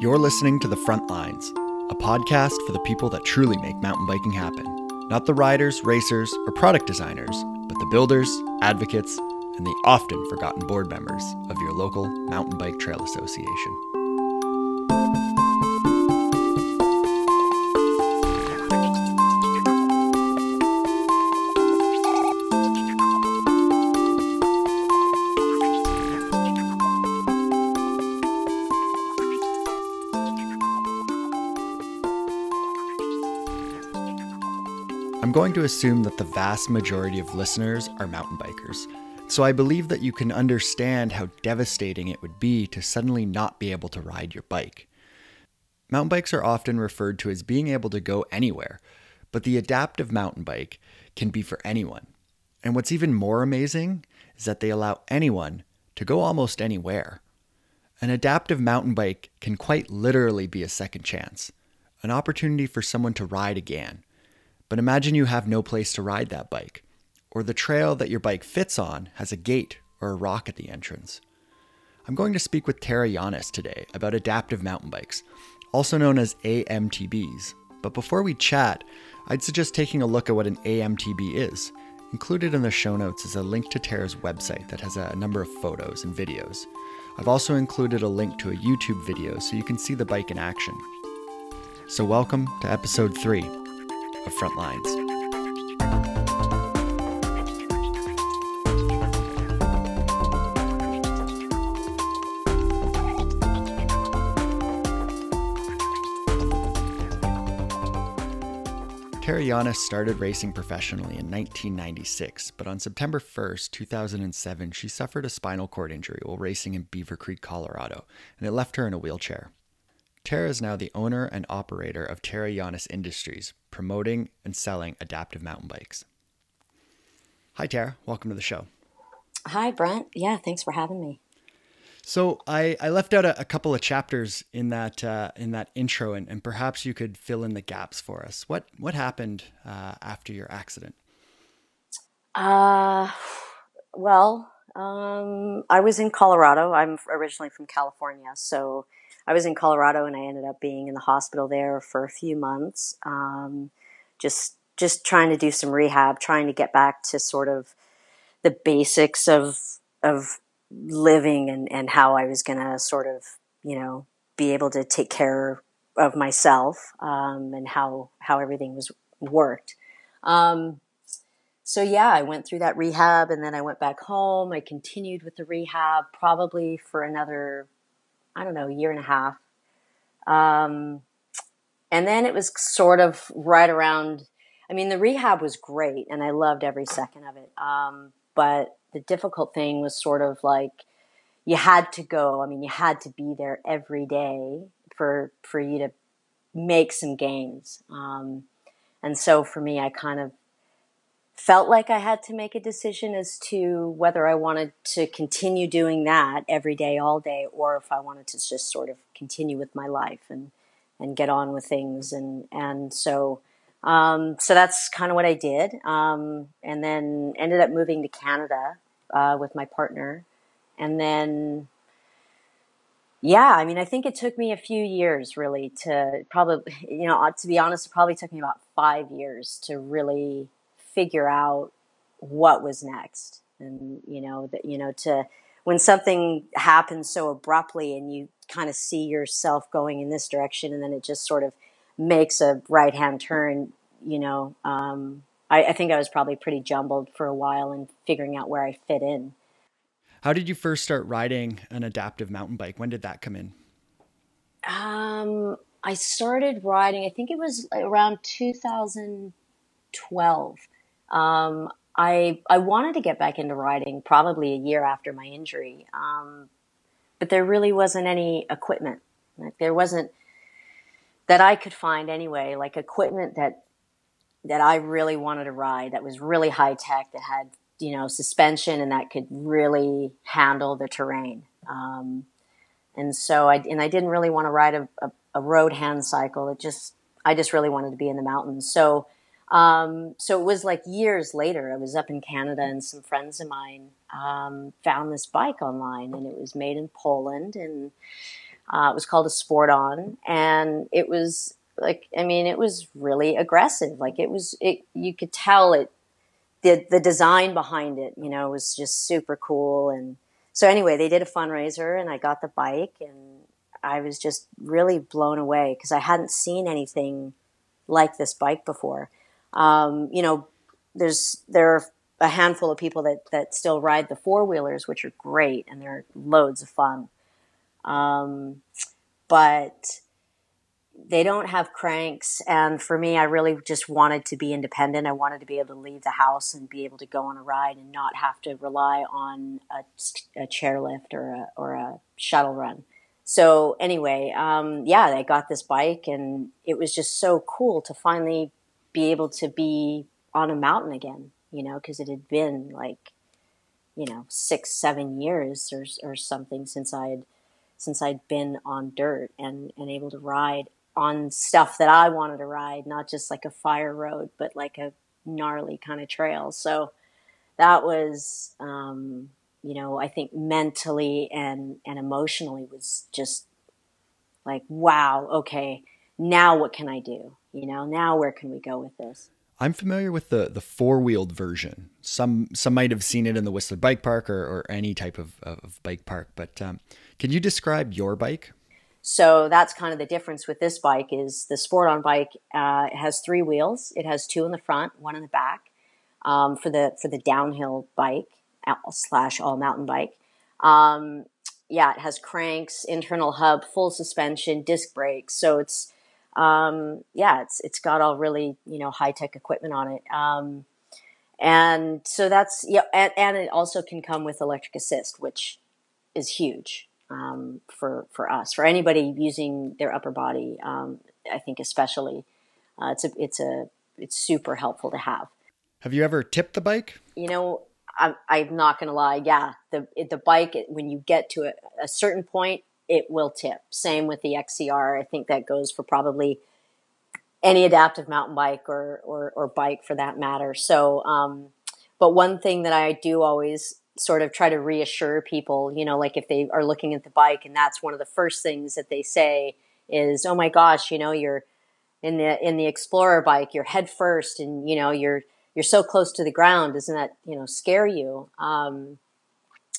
You're listening to The Front Lines, a podcast for the people that truly make mountain biking happen. Not the riders, racers, or product designers, but the builders, advocates, and the often forgotten board members of your local Mountain Bike Trail Association. I'm going to assume that the vast majority of listeners are mountain bikers, so I believe that you can understand how devastating it would be to suddenly not be able to ride your bike. Mountain bikes are often referred to as being able to go anywhere, but the adaptive mountain bike can be for anyone. And what's even more amazing is that they allow anyone to go almost anywhere. An adaptive mountain bike can quite literally be a second chance, an opportunity for someone to ride again but imagine you have no place to ride that bike, or the trail that your bike fits on has a gate or a rock at the entrance. I'm going to speak with Tara Llanes today about adaptive mountain bikes, also known as AMTBs. But before we chat, I'd suggest taking a look at what an AMTB is. Included in the show notes is a link to Tara's website that has a number of photos and videos. I've also included a link to a YouTube video so you can see the bike in action. So, welcome to episode 3 of Frontlines. Tara Llanes started racing professionally in 1996, but on September 1st, 2007, she suffered a spinal cord injury while racing in Beaver Creek, Colorado, and it left her in a wheelchair. Tara is now the owner and operator of Tara Llanes Industries, promoting and selling adaptive mountain bikes. Hi, Tara. Welcome to the show. Hi, Brent. Yeah, thanks for having me. So I, I left out a, a couple of chapters in that uh, in that intro, and, and perhaps you could fill in the gaps for us. What what happened uh, after your accident? Uh, well, um, I was in Colorado. I'm originally from California, so I was in Colorado and I ended up being in the hospital there for a few months. Um, just just trying to do some rehab, trying to get back to sort of the basics of of living and, and how I was gonna sort of, you know, be able to take care of myself um, and how how everything was worked. Um, so yeah, I went through that rehab and then I went back home. I continued with the rehab probably for another I don't know, a year and a half. Um, and then it was sort of right around, I mean, the rehab was great and I loved every second of it. Um, but the difficult thing was sort of like you had to go. I mean, you had to be there every day for, for you to make some gains. Um, and so for me, I kind of felt like I had to make a decision as to whether I wanted to continue doing that every day, all day, or if I wanted to just sort of continue with my life and and get on with things. And and so um, so that's kind of what I did. Um, and then ended up moving to Canada uh, with my partner, and then. Yeah, I mean, I think it took me a few years really to probably, you know, to be honest, it probably took me about five years to really figure out what was next. And you know that you know to when something happens so abruptly and you kind of see yourself going in this direction and then it just sort of makes a right hand turn you know um, I, I think i was probably pretty jumbled for a while in figuring out where i fit in. How did you first start riding an adaptive mountain bike? When did that come in? Um, i started riding i think it was around 2012 um, I I wanted to get back into riding probably a year after my injury, um, but there really wasn't any equipment. Like there wasn't that I could find anyway, like equipment that that I really wanted to ride that was really high tech that had you know suspension and that could really handle the terrain. Um, and so I and I didn't really want to ride a, a, a road hand cycle. It just I just really wanted to be in the mountains. So um, so it was like years later. I was up in Canada, and some friends of mine um, found this bike online, and it was made in Poland. And Uh, it was called a Sport On, and it was like I mean, it was really aggressive. Like it was, it you could tell it. The the design behind it, you know, was just super cool. And so anyway, they did a fundraiser, and I got the bike, and I was just really blown away because I hadn't seen anything like this bike before. Um, you know, there's there are a handful of people that that still ride the four wheelers, which are great and they're loads of fun. Um, but they don't have cranks, and for me, I really just wanted to be independent. I wanted to be able to leave the house and be able to go on a ride and not have to rely on a, a chairlift or a or a shuttle run. So anyway, um, yeah, I got this bike, and it was just so cool to finally be able to be on a mountain again you know, because it had been like, you know, six, seven years or, or something since I'd since I'd been on dirt and, and able to ride on stuff that I wanted to ride, not just like a fire road, but like a gnarly kind of trail. So that was, um, you know, I think mentally and, and emotionally was just like, wow, okay, now what can I do? You know, now where can we go with this? I'm familiar with the the four wheeled version. Some some might have seen it in the Whistler Bike Park or, or any type of, of bike park. But um, can you describe your bike? So that's kind of the difference with this bike is the Sport On bike uh, has three wheels. It has two in the front, one in the back. Um, for the for the downhill bike slash all mountain bike. Um, yeah, it has cranks, internal hub, full suspension, disc brakes. So it's um, yeah, it's it's got all really you know high tech equipment on it. Um, and so that's yeah, and, and, it also can come with electric assist, which is huge um, for for us for anybody using their upper body. Um, I think especially uh, it's a it's a it's super helpful to have. Have you ever tipped the bike? You know, I'm, I'm not going to lie. Yeah, the the bike when you get to a, a certain point, it will tip. Same with the XCR. I think that goes for probably any adaptive mountain bike or, or, or bike for that matter. So, um, but one thing that I do always sort of try to reassure people, you know, like if they are looking at the bike and that's one of the first things that they say is, oh my gosh, you know, you're in the in the Explorer bike, you're head first, and you know you're you're so close to the ground. Doesn't that you know scare you? Um,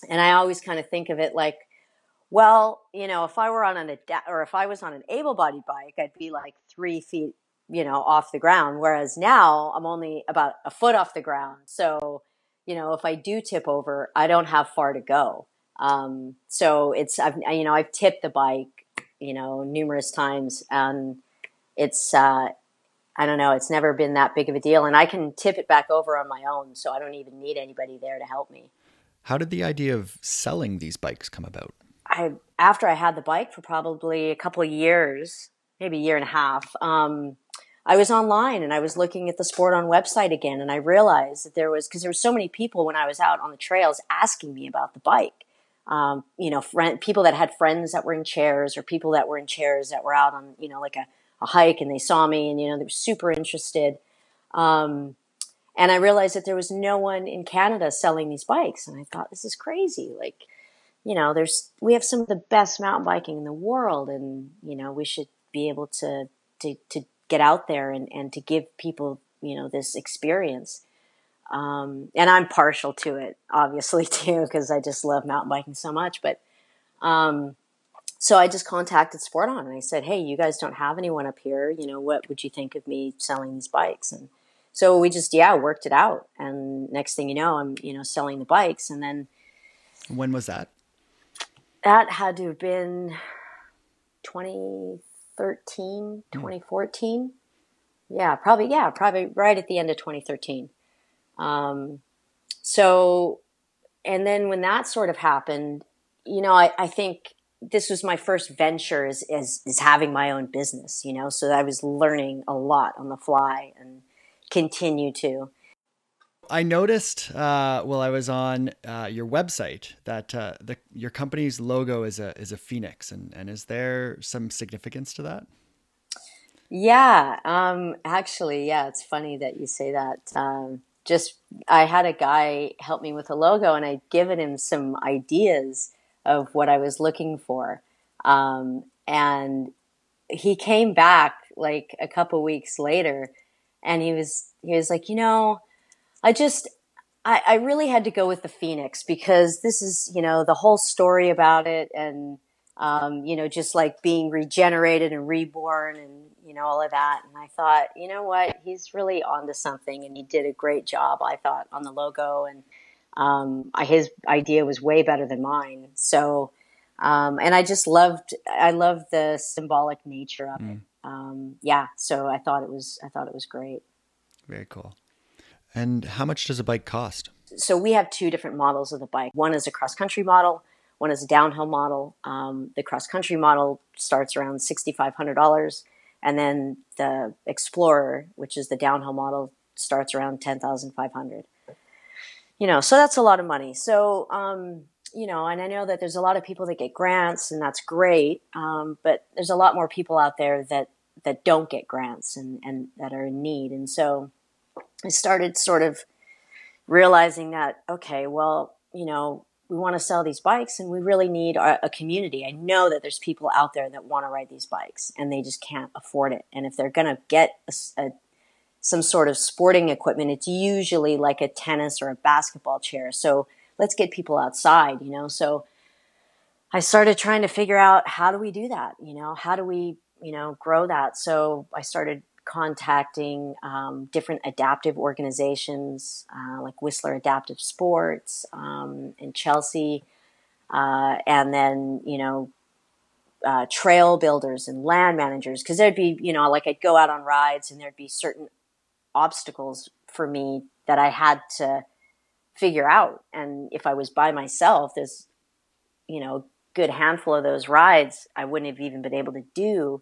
and I always kind of think of it like well, you know, if I were on an or if I was on an able-bodied bike, I'd be like three feet, you know, off the ground. Whereas now I'm only about a foot off the ground. So, you know, if I do tip over, I don't have far to go. Um, so it's I've you know I've tipped the bike, you know, numerous times, and it's uh, I don't know, it's never been that big of a deal, and I can tip it back over on my own, so I don't even need anybody there to help me. How did the idea of selling these bikes come about? I after I had the bike for probably a couple of years, maybe a year and a half, um, I was online and I was looking at the Sport On website again, and I realized that there was because there were so many people when I was out on the trails asking me about the bike. Um, you know, friend, people that had friends that were in chairs, or people that were in chairs that were out on you know like a, a hike, and they saw me, and you know they were super interested. Um, and I realized that there was no one in Canada selling these bikes, and I thought this is crazy. Like, you know, there's we have some of the best mountain biking in the world, and you know, we should be able to to to get out there and and to give people you know this experience. Um, and I'm partial to it, obviously too, because I just love mountain biking so much. But um, so I just contacted Sport On and I said, "Hey, you guys don't have anyone up here. You know, what would you think of me selling these bikes?" And so we just yeah worked it out. And next thing you know, I'm you know selling the bikes. And then when was that? That had to have been 2013, hmm. 2014. Yeah, probably, yeah, probably right at the end of 2013. Um, so, and then when that sort of happened, you know, I, I think this was my first venture as, as, as having my own business, you know, so I was learning a lot on the fly and continue to. I noticed uh, while I was on uh, your website that uh, the, your company's logo is a is a phoenix, and and is there some significance to that? Yeah, um, actually, yeah, it's funny that you say that. Um, just I had a guy help me with a logo, and I'd given him some ideas of what I was looking for. Um, and he came back like a couple weeks later and he was, he was like, you know, I just, I, I really had to go with the Phoenix because this is, you know, the whole story about it and, um, you know, just like being regenerated and reborn and, you know, all of that. And I thought, you know what, he's really onto something and he did a great job, I thought, on the logo. And um, his idea was way better than mine. So, um, and I just loved, I loved the symbolic nature of mm. it. Um, yeah. So I thought it was, I thought it was great. Very cool. And how much does a bike cost? So we have two different models of the bike. One is a cross country model. One is a downhill model. Um, the cross country model starts around sixty five hundred dollars, and then the Explorer, which is the downhill model, starts around ten thousand five hundred. You know, so that's a lot of money. So um, you know, and I know that there's a lot of people that get grants, and that's great. Um, but there's a lot more people out there that that don't get grants and and that are in need. And so I started sort of realizing that okay, well, you know, we want to sell these bikes and we really need a, a community. I know that there's people out there that want to ride these bikes and they just can't afford it. And if they're going to get a, a, some sort of sporting equipment, it's usually like a tennis or a basketball chair. So let's get people outside, you know? So I started trying to figure out how do we do that? You know, how do we, you know, grow that? So I started contacting um, different adaptive organizations uh, like Whistler Adaptive Sports um, in Chelsea, uh, and then you know uh, trail builders and land managers because there'd be you know like I'd go out on rides and there'd be certain obstacles for me that I had to figure out, and if I was by myself, there's you know good handful of those rides I wouldn't have even been able to do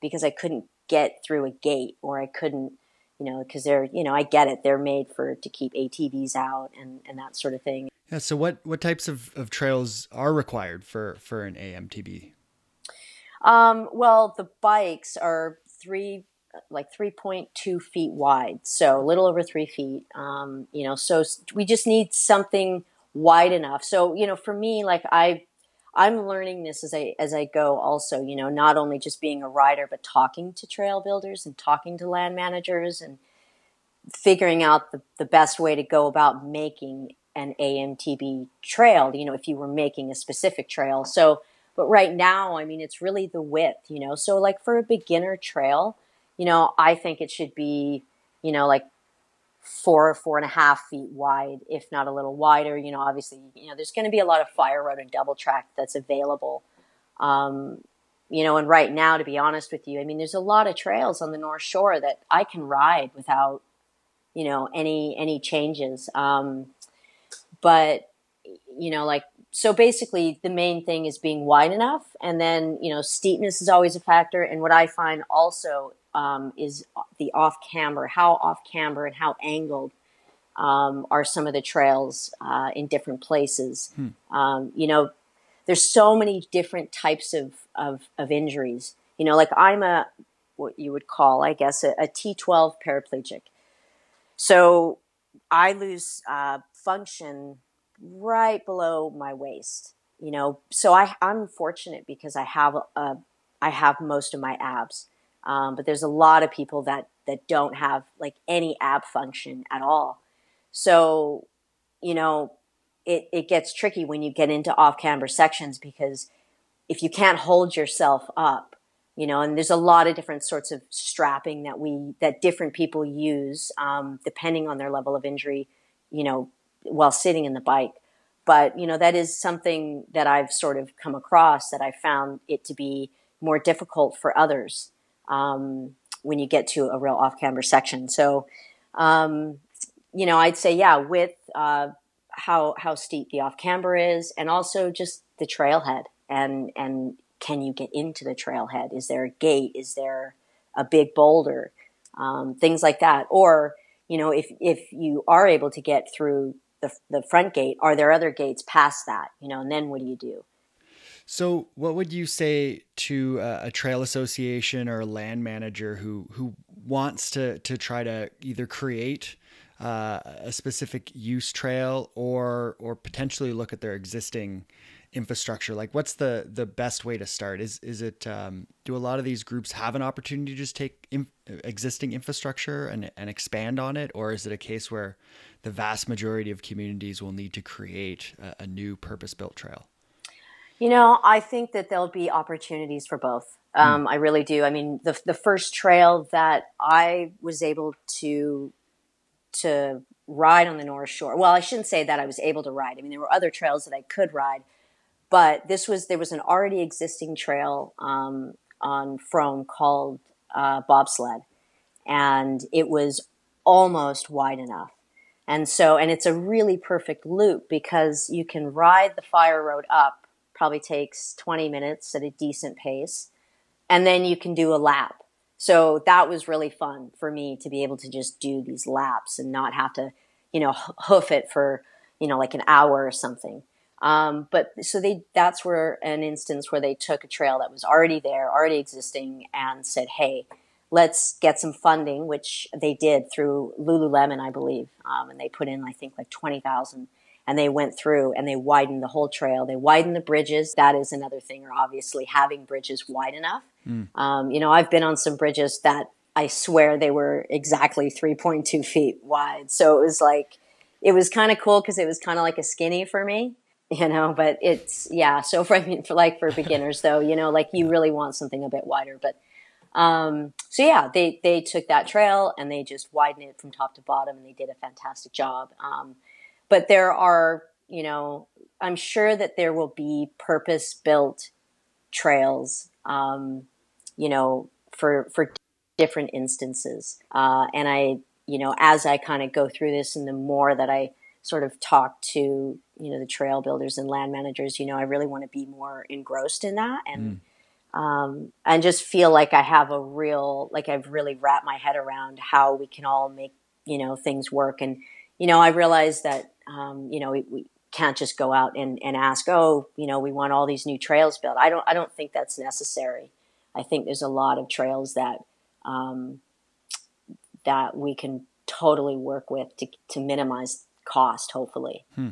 because I couldn't get through a gate or I couldn't, you know, because they're, you know, I get it. They're made for to keep ATVs out and, and that sort of thing. Yeah. So what, what types of, of trails are required for, for an AMTB? Um, well, the bikes are three, like 3.2 feet wide. So a little over three feet. Um, you know, so we just need something wide enough. So, you know, for me, like I I'm learning this as I as I go also, you know, not only just being a rider but talking to trail builders and talking to land managers and figuring out the, the best way to go about making an AMTB trail, you know, if you were making a specific trail. So but right now, I mean it's really the width, you know. So like for a beginner trail, you know, I think it should be, you know, like four, or four and a half feet wide, if not a little wider. You know, obviously, you know, there's going to be a lot of fire road and double track that's available. Um, you know, and right now, to be honest with you, I mean, there's a lot of trails on the North Shore that I can ride without, you know, any any changes. Um, but you know, like so basically the main thing is being wide enough and then you know steepness is always a factor and what i find also um, is the off camber, how off camber and how angled um, are some of the trails uh, in different places. Hmm. Um, you know, there's so many different types of, of, of, injuries. You know, like I'm a, what you would call, I guess, a a T12 paraplegic. So I lose uh, function right below my waist. You know, so I, I'm fortunate because I have a, I have most of my abs. Um, but there's a lot of people that that don't have like any ab function at all. So, you know, it, it gets tricky when you get into off camber sections because if you can't hold yourself up, you know, and there's a lot of different sorts of strapping that we that different people use um, depending on their level of injury, you know, while sitting in the bike. But you know, that is something that I've sort of come across that I found it to be more difficult for others um, when you get to a real off camber section. So, um, you know, I'd say, yeah, with uh, how how steep the off camber is, and also just the trailhead, and and can you get into the trailhead? Is there a gate? Is there a big boulder? Um, things like that, or you know, if if you are able to get through the the front gate, are there other gates past that? You know, and then what do you do? So, what would you say to a, trail association or a land manager who who wants to to try to either create uh, a specific use trail or or potentially look at their existing infrastructure? Like what's the the best way to start? Is is it um, do a lot of these groups have an opportunity to just take in, existing infrastructure and, and expand on it? Or is it a case where the vast majority of communities will need to create a, a new purpose built trail you know i think that there'll be opportunities for both hmm. um, i really do i mean the, the first trail that i was able to to ride on the north shore well i shouldn't say that i was able to ride i mean there were other trails that i could ride but this was there was an already existing trail um, on Fromme called uh, bobsled, and it was almost wide enough. And so, and it's a really perfect loop because you can ride the fire road up, probably takes 20 minutes at a decent pace, and then you can do a lap. So that was really fun for me to be able to just do these laps and not have to, you know, hoof it for, you know, like an hour or something. Um, but so they that's where an instance where they took a trail that was already there, already existing, and said, "Hey, let's get some funding," which they did through Lululemon, I believe, um, and they put in I think like twenty thousand, and they went through and they widened the whole trail. They widened the bridges. That is another thing, or obviously having bridges wide enough. Mm. Um, you know, I've been on some bridges that I swear they were exactly three point two feet wide, so it was like it was kind of cool because it was kind of like a skinny for me you know but it's yeah so for i mean for like for beginners though you know like you really want something a bit wider but um so yeah they they took that trail and they just widened it from top to bottom and they did a fantastic job um but there are you know i'm sure that there will be purpose built trails um you know for for different instances. Uh and i you know as i kind of go through this and the more that i sort of talk to you know the trail builders and land managers you know i really want to be more engrossed in that. And mm. um, and just feel like i have a real like i've really wrapped my head around how we can all make you know things work. And you know i realize that um, you know we, we, can't just go out and, and ask oh you know we want all these new trails built i don't i don't think that's necessary i think there's a lot of trails that um, that we can totally work with to, to minimize cost hopefully hmm.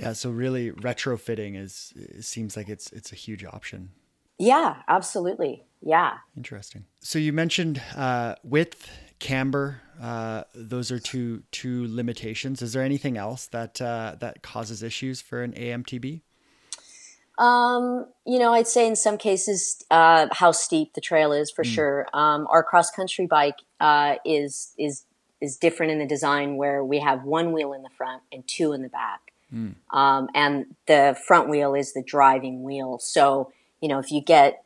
Yeah, so really retrofitting is seems like it's it's a huge option. Yeah, absolutely. Yeah. Interesting. So you mentioned uh, width, camber. Uh, those are two two limitations. Is there anything else that uh, that causes issues for an AMTB? Um, you know, I'd say in some cases, uh, how steep the trail is for mm. sure. Um, our cross country bike uh, is is is different in the design where we have one wheel in the front and two in the back. Mm. Um, and the front wheel is the driving wheel. So, you know, if you get,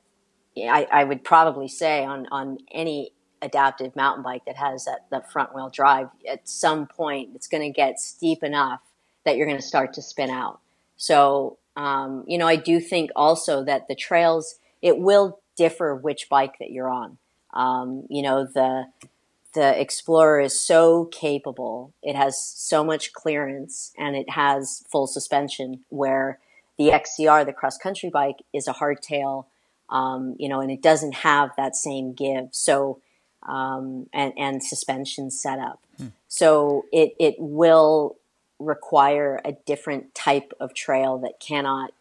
I, I would probably say on, on any adaptive mountain bike that has that, that front wheel drive, at some point it's going to get steep enough that you're going to start to spin out. So, um, you know, I do think also that the trails, it will differ which bike that you're on. Um, you know, the, the Explorer is so capable. It has so much clearance and it has full suspension where the XCR, the cross country bike, is a hardtail, um, you know, and it doesn't have that same give. So, um, and, and suspension setup. Hmm. So it, it will require a different type of trail that cannot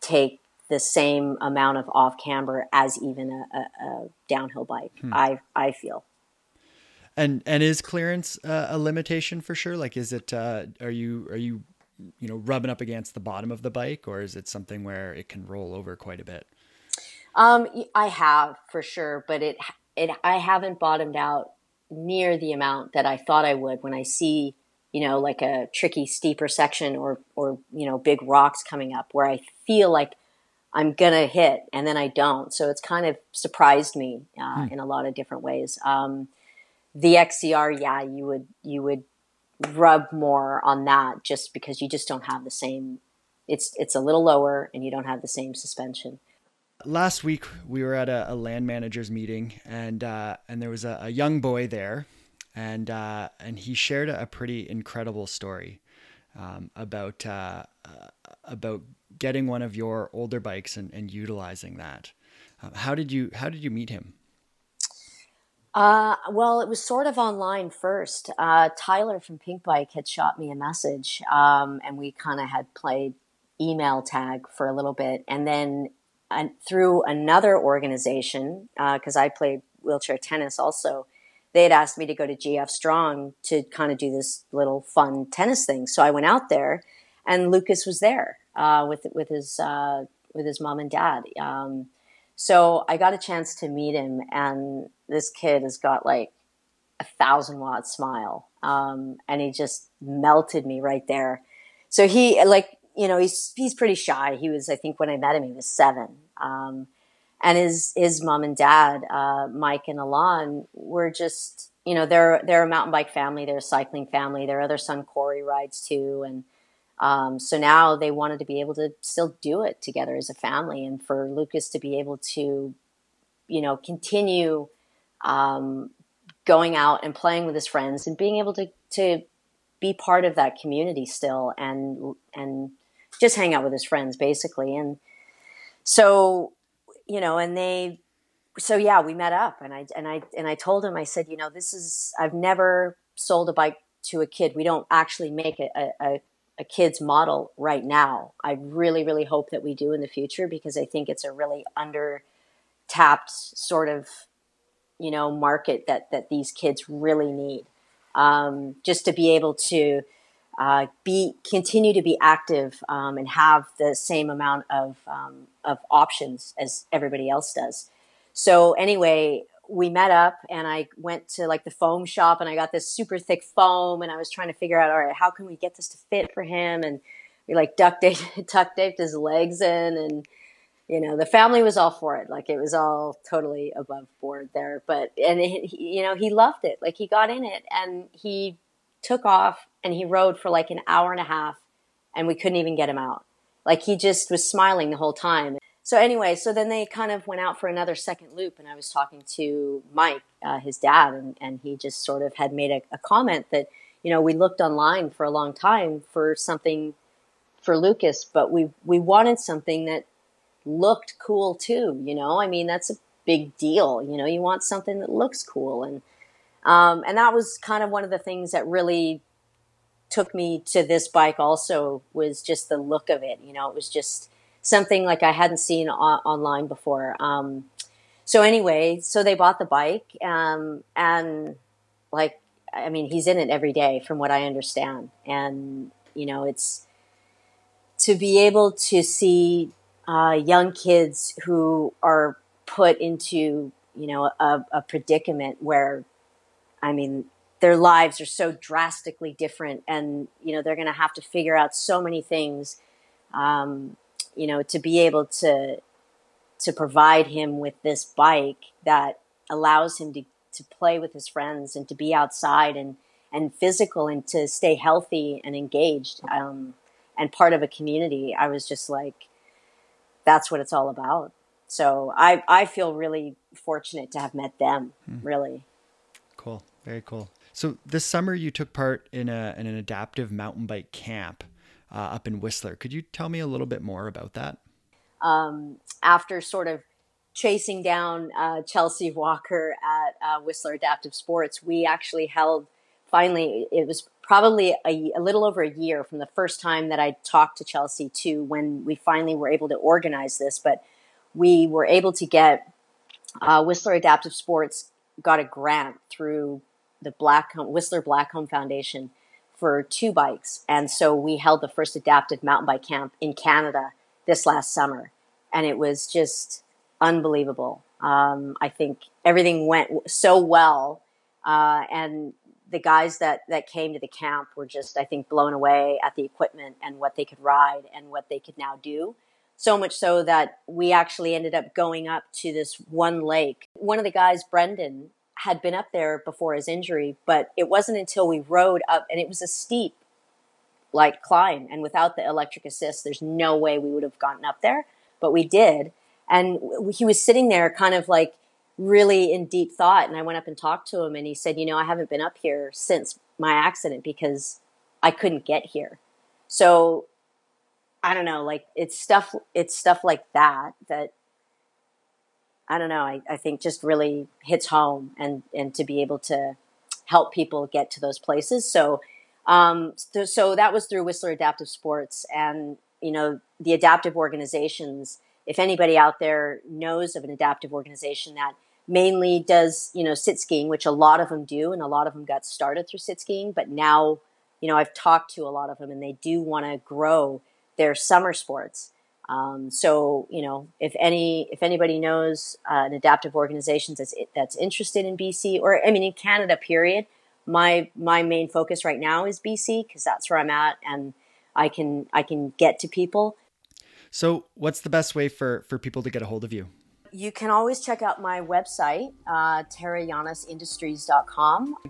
take the same amount of off camber as even a, a, a downhill bike. Hmm. I, I feel. And and is clearance uh, a limitation for sure? Like, is it? Uh, are you are you you know rubbing up against the bottom of the bike, or is it something where it can roll over quite a bit? Um, I have for sure, but it it I haven't bottomed out near the amount that I thought I would when I see you know like a tricky steeper section or or you know big rocks coming up where I feel like I'm gonna hit and then I don't. So it's kind of surprised me uh, hmm. in a lot of different ways. Um, the XCR, yeah, you would you would rub more on that just because you just don't have the same. It's it's a little lower and you don't have the same suspension. Last week we were at a, a land managers meeting and uh, and there was a, a, young boy there, and uh, and he shared a, pretty incredible story um, about uh, uh, about getting one of your older bikes and, and utilizing that. Um, how did you how did you meet him? Uh, well, it was sort of online first. Uh, Tyler from Pinkbike had shot me a message, um, and we kind of had played email tag for a little bit, and then uh, through another organization because uh, I played wheelchair tennis also. They had asked me to go to GF Strong to kind of do this little fun tennis thing. So I went out there, and Lucas was there uh, with with his uh, with his mom and dad. Um, so I got a chance to meet him, and this kid has got like a thousand watt smile, um, and he just melted me right there. So he like you know he's he's pretty shy. He was I think when I met him he was seven, um, and his his mom and dad uh, Mike and Alon were just you know they're they're a mountain bike family, they're a cycling family. Their other son Corey rides too, and um, so now they wanted to be able to still do it together as a family, and for Lucas to be able to, you know, continue um, going out and playing with his friends and being able to to be part of that community still, and and just hang out with his friends basically, and so you know, and they so yeah, we met up and I and I and I told him I said, you know, this is I've never sold a bike to a kid. We don't actually make a, a, a kid's model right now. I really, really hope that we do in the future because I think it's a really under tapped sort of, you know, market that, that these kids really need. Um, just to be able to uh, be continue to be active um, and have the same amount of um, of options as everybody else does. So anyway, we met up and I went to like the foam shop and I got this super thick foam and I was trying to figure out, all right, how can we get this to fit for him? And we like duct taped, tuck taped his legs in and, you know, the family was all for it. Like it was all totally above board there. But, and it, you know, he loved it. Like he got in it and he took off and he rode for like an hour and a half and we couldn't even get him out. Like he just was smiling the whole time so anyway, so then they kind of went out for another second loop, and I was talking to Mike, uh, his dad, and, and he just sort of had made a, a, comment that you know we looked online for a long time for something for Lucas, but we we wanted something that looked cool too. You know, I mean that's a big deal. You know, you want something that looks cool, and um, and that was kind of one of the things that really took me to this bike. Also, was just the look of it. You know, it was just something like I hadn't seen o- online before. Um, so anyway, so they bought the bike, um, and like, I mean, he's in it every day, from what I understand, and you know, it's to be able to see uh, young kids who are put into you know a, a predicament where, I mean, their lives are so drastically different, and you know, they're going to have to figure out so many things. Um, you know, to be able to to provide him with this bike that allows him to, to play with his friends and to be outside and, and physical and to stay healthy and engaged um, and part of a community. I was just like, that's what it's all about. So I, I feel really fortunate to have met them, hmm. really. Cool. Very cool. So this summer you took part in, a, in an adaptive mountain bike camp uh, up in Whistler. Could you tell me a little bit more about that? Um, after sort of chasing down uh, Chelsea Walker at uh, Whistler Adaptive Sports, we actually held finally, it was probably a, a, little over a year from the first time that I talked to Chelsea to when we finally were able to organize this. But we were able to get uh, Whistler Adaptive Sports got a grant through the Blackcomb, Whistler Blackcomb Foundation for two bikes. And so we held the first adapted mountain bike camp in Canada this last summer. And it was just unbelievable. Um, I think everything went so well. Uh, and the guys that, that came to the camp were just, I think, blown away at the equipment and what they could ride and what they could now do. So much so that we actually ended up going up to this one lake. One of the guys, Brendan, had been up there before his injury, but it wasn't until we rode up, and it was a steep, like climb, and without the electric assist, there's no way we would have gotten up there, but we did. And he was sitting there, kind of like really in deep thought, and I went up and talked to him, and he said, "You know, I haven't been up here since my accident because I couldn't get here." So I don't know, like it's stuff, it's stuff like that that I don't know, I, I think just really hits home and, and to be able to help people get to those places. So, um, so, so that was through Whistler Adaptive Sports. And you know, the adaptive organizations, if anybody out there knows of an adaptive organization that mainly does, you know, sit skiing, which a lot of them do, and a lot of them got started through sit skiing, but now, you know, I've talked to a lot of them and they do want to grow their summer sports. Um, so, you know, if any, if anybody knows uh, an adaptive organization that's that's interested in BC or I mean in Canada, period, my my main focus right now is BC because that's where I'm at and I can I can get to people. So, what's the best way for for people to get a hold of you? You can always check out my website, uh.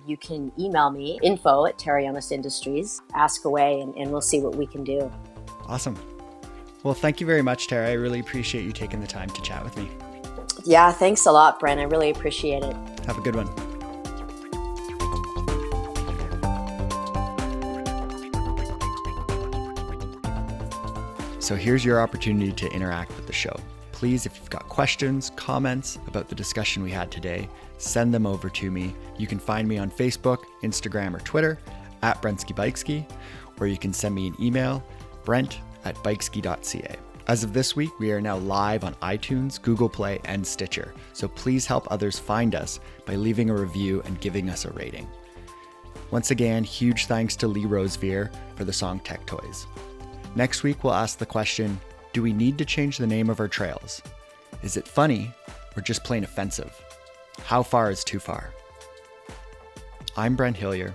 You can email me, info at tarallanesindustries. Ask away, and, and we'll see what we can do. Awesome. Well, thank you very much, Tara. I really appreciate you taking the time to chat with me. Yeah, thanks a lot, Brent. I really appreciate it. Have a good one. So here's your opportunity to interact with the show. Please, if you've got questions, comments about the discussion we had today, send them over to me. You can find me on Facebook, Instagram, or Twitter at Brensky or you can send me an email, brent at bikeski.ca. As of this week, we are now live on iTunes, Google Play, and Stitcher, so please help others find us by leaving a review and giving us a rating. Once again, huge thanks to Lee Rosevere for the song Tech Toys. Next week, we'll ask the question Do we need to change the name of our trails? Is it funny or just plain offensive? How far is too far? I'm Brent Hillier.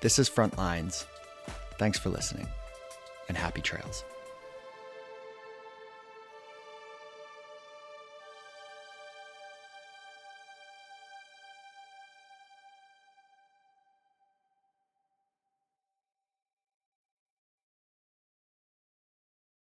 This is Frontlines. Thanks for listening and happy trails.